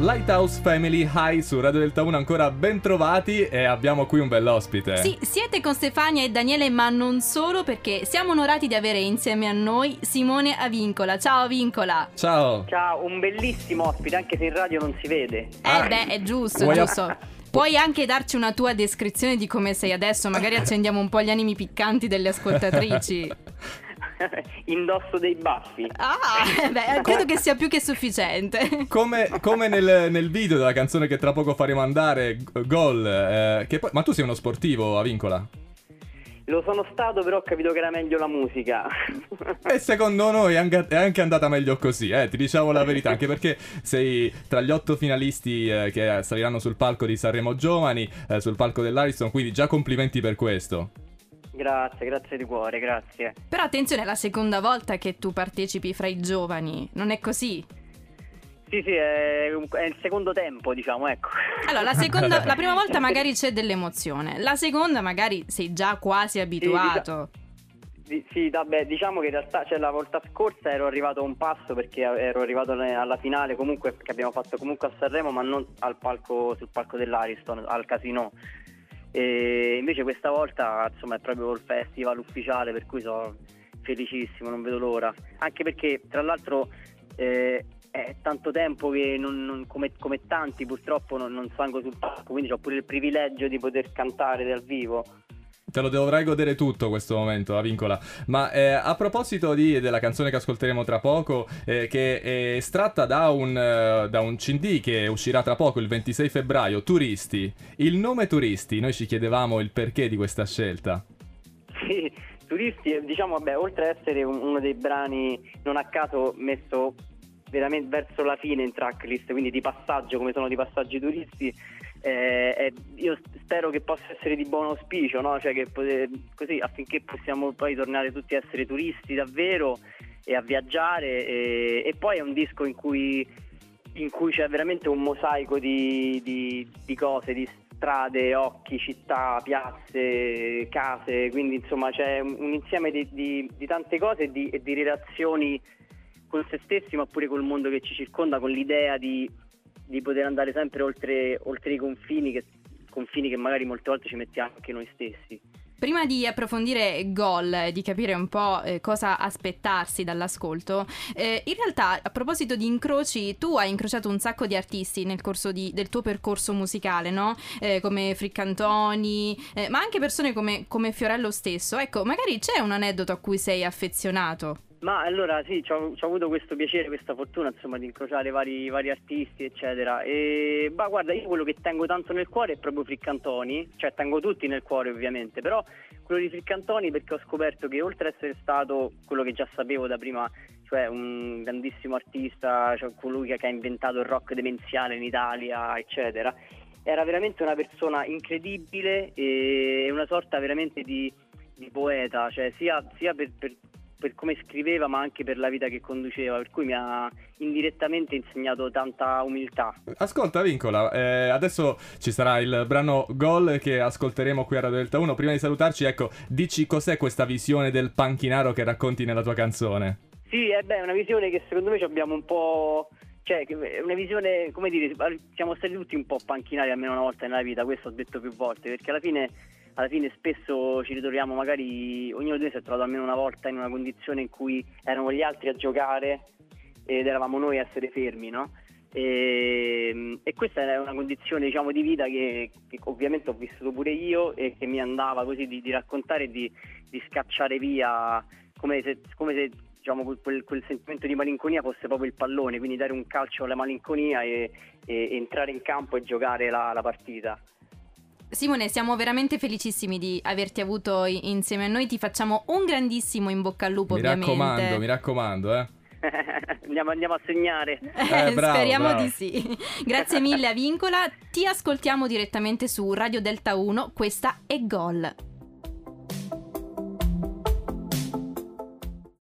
Lighthouse Family High su Radio Delta 1 ancora ben trovati e abbiamo qui un bell'ospite. Sì, siete con Stefania e Daniele, ma non solo perché siamo onorati di avere insieme a noi Simone Avincola. Ciao Avincola. Ciao. Ciao, un bellissimo ospite, anche se in radio non si vede. Eh Ah. beh, è giusto, Vuoi- giusto. Puoi anche darci una tua descrizione di come sei adesso, magari accendiamo un po' gli animi piccanti delle ascoltatrici. Indosso dei baffi. Ah, beh, credo che sia più che sufficiente. Come, come nel, nel video della canzone che tra poco faremo andare, Gol, eh, che poi- ma tu sei uno sportivo, Avincola? Lo sono stato, però ho capito che era meglio la musica. E secondo noi è anche, è anche andata meglio così, eh, ti diciamo la verità, anche perché sei tra gli otto finalisti eh, che saliranno sul palco di Sanremo Giovani, eh, sul palco dell'Ariston, quindi già complimenti per questo. Grazie, grazie di cuore, grazie. Però attenzione, è la seconda volta che tu partecipi fra i giovani, non è così? Sì, sì, è, è il secondo tempo, diciamo, ecco. Allora, la, seconda, la prima volta magari c'è dell'emozione, la seconda magari sei già quasi abituato. Sì, sì, vabbè, diciamo che in realtà cioè, la volta scorsa ero arrivato a un passo perché ero arrivato alla finale comunque che abbiamo fatto comunque a Sanremo ma non al palco, sul palco dell'Ariston, al casino. E invece questa volta insomma è proprio il festival ufficiale per cui sono felicissimo, non vedo l'ora. Anche perché tra l'altro eh, è tanto tempo che non- non- come, come tanti purtroppo non, non salgo sul palco, quindi ho pure il privilegio di poter cantare dal vivo. Te lo dovrai godere tutto questo momento, Avincola. Ma eh, a proposito di- della canzone che ascolteremo tra poco, eh, che è estratta da un, eh, da un CD che uscirà tra poco, il 26 febbraio, Turisti. Il nome Turisti, noi ci chiedevamo il perché di questa scelta. Sì, turisti, diciamo, vabbè, oltre ad essere un- uno dei brani non a caso messo veramente verso la fine in tracklist, quindi di passaggio, come sono di passaggi turisti, eh, eh, io spero che possa essere di buon auspicio, no? Cioè che pote- così affinché possiamo poi tornare tutti a essere turisti davvero e a viaggiare e, e poi è un disco in cui in cui c'è veramente un mosaico di, di- di cose, di strade, occhi, città, piazze, case, quindi insomma c'è un, insieme di, di- di tante cose e di, di relazioni con se stessi ma pure col mondo che ci circonda, con l'idea di, di poter andare sempre oltre, oltre i confini che, confini che magari molte volte ci mettiamo anche noi stessi. Prima di approfondire Gol e di capire un po' eh, cosa aspettarsi dall'ascolto, eh, in realtà a proposito di incroci, tu hai incrociato un sacco di artisti nel corso di- del tuo percorso musicale, no? Eh, come Friccantoni, eh, ma anche persone come, come Fiorello stesso. Ecco, magari c'è un aneddoto a cui sei affezionato. Ma allora sì, ho avuto questo piacere, questa fortuna insomma di incrociare vari, vari artisti eccetera. E ma guarda io quello che tengo tanto nel cuore è proprio Friccantoni, cioè tengo tutti nel cuore ovviamente, però quello di Friccantoni perché ho scoperto che oltre ad essere stato quello che già sapevo da prima, cioè un grandissimo artista, cioè colui che, che ha inventato il rock demenziale in Italia eccetera, era veramente una persona incredibile e una sorta veramente di, di poeta, cioè sia, sia per, per- per come scriveva ma anche per la vita che conduceva, per cui mi ha indirettamente insegnato tanta umiltà. Ascolta, Vincola, eh, adesso ci sarà il brano Gol che ascolteremo qui a Radio Delta 1. Prima di salutarci, ecco, dici cos'è questa visione del panchinaro che racconti nella tua canzone? Sì, eh beh, è una visione che secondo me abbiamo un po'... Cioè, è una visione, come dire, siamo stati tutti un po' panchinari almeno una volta nella vita, questo ho detto più volte, perché alla fine, alla fine spesso ci ritroviamo magari, ognuno di noi si è trovato almeno una volta in una condizione in cui erano gli altri a giocare ed eravamo noi a essere fermi, no? E, e questa è una condizione diciamo di vita che, che ovviamente ho vissuto pure io e che mi andava così di, di raccontare e di, di scacciare via come se, come se diciamo, quel, quel sentimento di malinconia fosse proprio il pallone, quindi dare un calcio alla malinconia e, e- e entrare in campo e giocare la, la partita. Simone, siamo veramente felicissimi di averti avuto insieme a noi. Ti facciamo un grandissimo in bocca al lupo, mi ovviamente. raccomando, mi raccomando, eh. andiamo, andiamo a segnare. Eh, bravo, Speriamo bravo. di sì. Grazie mille a Vincola. Ti ascoltiamo direttamente su Radio Delta 1. Questa è Gol.